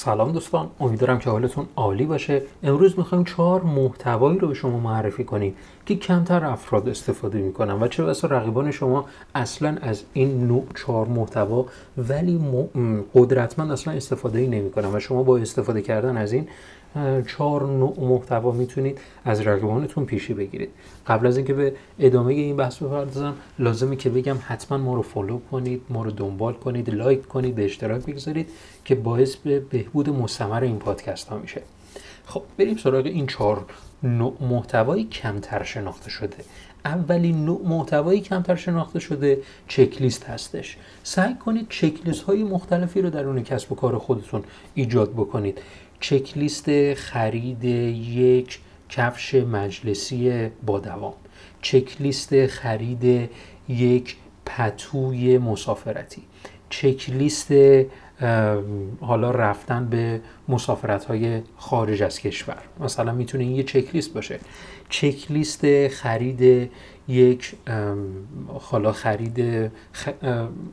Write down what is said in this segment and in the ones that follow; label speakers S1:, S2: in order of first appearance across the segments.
S1: سلام دوستان امیدوارم که حالتون عالی باشه. امروز می‌خوایم چهار محتوایی رو به شما معرفی کنیم که کمتر افراد استفاده می‌کنن و چه بسا رقیبان شما اصلا از این نوع چهار محتوا ولی قدرتمند اصلا استفاده نمی‌کنن و شما با استفاده کردن از این چهار نوع محتوا می‌تونید از رقیبانتون پیشی بگیرید. قبل از اینکه به ادامه این بحث بپردازم لازمه که بگم حتما ما رو فالو کنید ما رو دنبال کنید لایک کنید به اشتراک بگذارید که باعث به بهبود مستمر این پادکست ها میشه. خب بریم سراغ این چهار نوع محتوایی کمتر شناخته شده. اولین نوع محتوایی کمتر شناخته شده چکلیست هستش. سعی کنید چکلیست های مختلفی رو درون کسب و کار خودتون ایجاد بکنید. چکلیست خرید یک کفش مجلسی با دوام چکلیست خرید یک پتوی مسافرتی. چکلیست حالا رفتن به مسافرت های خارج از کشور. مثلا می‌تونه این یه چکلیست باشه. چکلیست خرید یک حالا خرید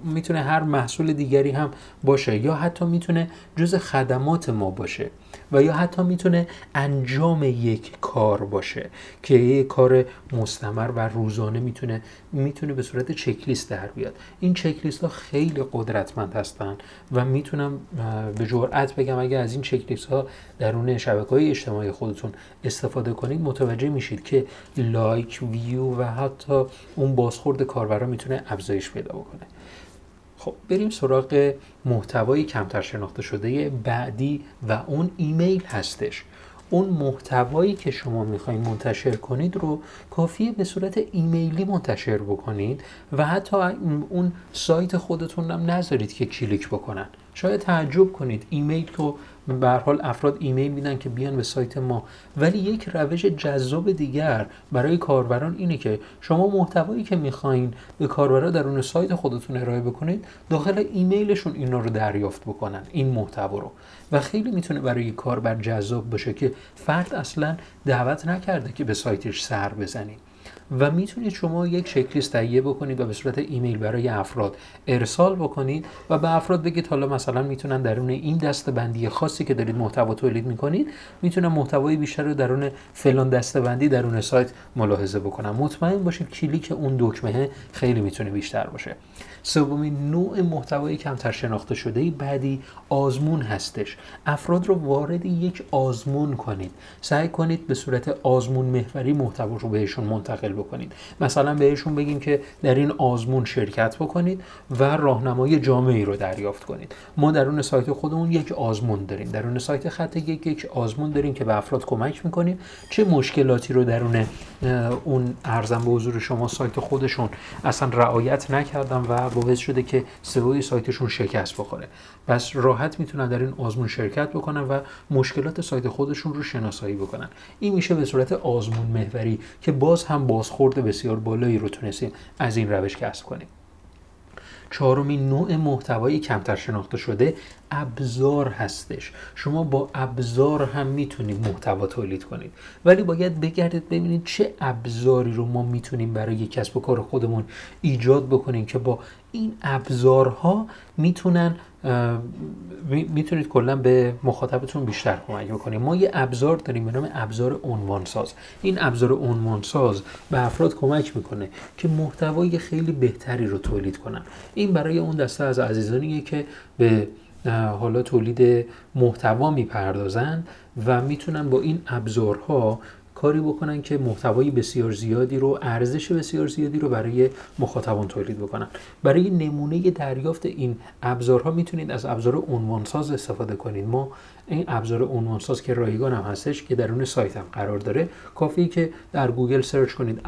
S1: می‌تونه هر محصول دیگری هم باشه یا حتی می‌تونه جز خدمات ما باشه و یا حتی می‌تونه انجام یک کار باشه که یک کار مستمر و روزانه می‌تونه می‌تونه به صورت چکلیست در بیاد. این چکلیست ها خیلی قدرتمند هستن و می‌تونم به جرئت بگم اگر از این چکلیست ها درون شبکه های اجتماعی خودتون استفاده کنید متوجه میشید که لایک ویو و حتی اون بازخورد کاربرا می‌تونه افزایش پیدا بکنه. خب بریم سراغ محتوای کمتر شناخته شده بعدی و اون ایمیل هستش. اون محتوایی که شما می‌خواین منتشر کنید رو کافیه به صورت ایمیلی منتشر بکنید و حتی اون سایت خودتون هم نذارید که کلیک بکنن. شاید تعجب کنید. ایمیل رو به حال افراد ایمیل میدن که بیان به سایت ما. ولی یک روش جذاب دیگر برای کاربران اینه که شما محتوایی که می‌خواین به کاربرا درون سایت خودتون ارائه بکنید داخل ایمیلشون اینا رو دریافت بکنن این محتوا رو. و خیلی می‌تونه برای کاربر جذاب باشه که فرد اصلا دعوت نکرده که به سایتش سر بزنید و می‌تونید شما یک چکلیست تهیه بکنید و به صورت ایمیل برای افراد ارسال بکنید و به افراد بگید حالا مثلا می‌تونن درون این دسته بندی خاصی که دارید محتوا تولید می‌کنید می‌تونن محتوای بیشتر رو درون فلان دسته بندی درون سایت ملاحظه بکنن. مطمئن باشید کلیک اون دکمه خیلی می‌تونه بیشتر باشه. سومین نوع محتوای کمتر شناخته شده بعدی آزمون هستش. افراد رو وارد یک آزمون کنید. سعی کنید به صورت آزمون محوری محتوا رو بهشون منتقل بکنید. مثلا بهشون بگیم که در این آزمون شرکت بکنید و راهنمای جامعی رو دریافت کنید. ما درون سایت خودمون یک آزمون داریم. درون سایت خط یک یک آزمون داریم که به افراد کمک می‌کنیم. چه مشکلاتی رو درون اون ارزم به حضور شما سایت خودشون اصلا رعایت نکردن و باعث شده که سئو سایتشون شکست بخوره. پس راحت می‌تونن در این آزمون شرکت بکنن و مشکلات سایت خودشون رو شناسایی بکنن. این میشه به صورت آزمون محوری که باز هم بازخورد بسیار بالایی رو تونستیم از این روش کسب کنیم. چهارمین نوع محتوای کمتر شناخته شده ابزار هستش. شما با ابزار هم می‌تونید محتوا تولید کنید. ولی باید بگردید ببینید چه ابزاری رو ما می‌تونیم برای کسب و کار خودمون ایجاد بکنیم که با این ابزارها می‌تونن می‌تونید کلا به مخاطبتون بیشتر کمک بکنید. ما یه ابزار داریم به نام ابزار عنوان ساز این ابزار عنوان ساز به افراد کمک می‌کنه که محتوای خیلی بهتری رو تولید کنن. این برای اون دسته از عزیزانیه که به حالا تولید محتوا می‌پردازن و می‌تونن با این ابزارها کاری بکنن که محتوای بسیار زیادی رو ارزش بسیار زیادی رو برای مخاطبان تولید بکنن. برای نمونه دریافت این ابزارها می‌تونید از ابزار عنوانساز استفاده کنید. ما این ابزار عنوانساز که رایگان هم هستش که درون سایت هم قرار داره کافیه که در گوگل search کنید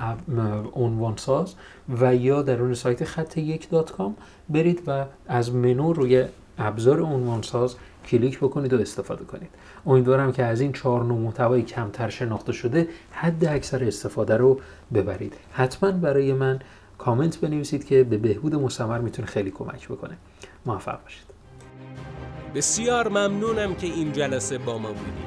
S1: عنوانساز و یا درون سایت خط یک dot com برید و از منو روی ابزار عنوانساز کلیک بکنید و استفاده کنید. امیدوارم که از این چهار نوع محتوای کمتر شناخته شده حد اکثر استفاده رو ببرید. حتما برای من کامنت بنویسید که به بهبود مستمر می‌تونه خیلی کمک بکنه. موفق باشید.
S2: بسیار ممنونم که این جلسه با ما بودید.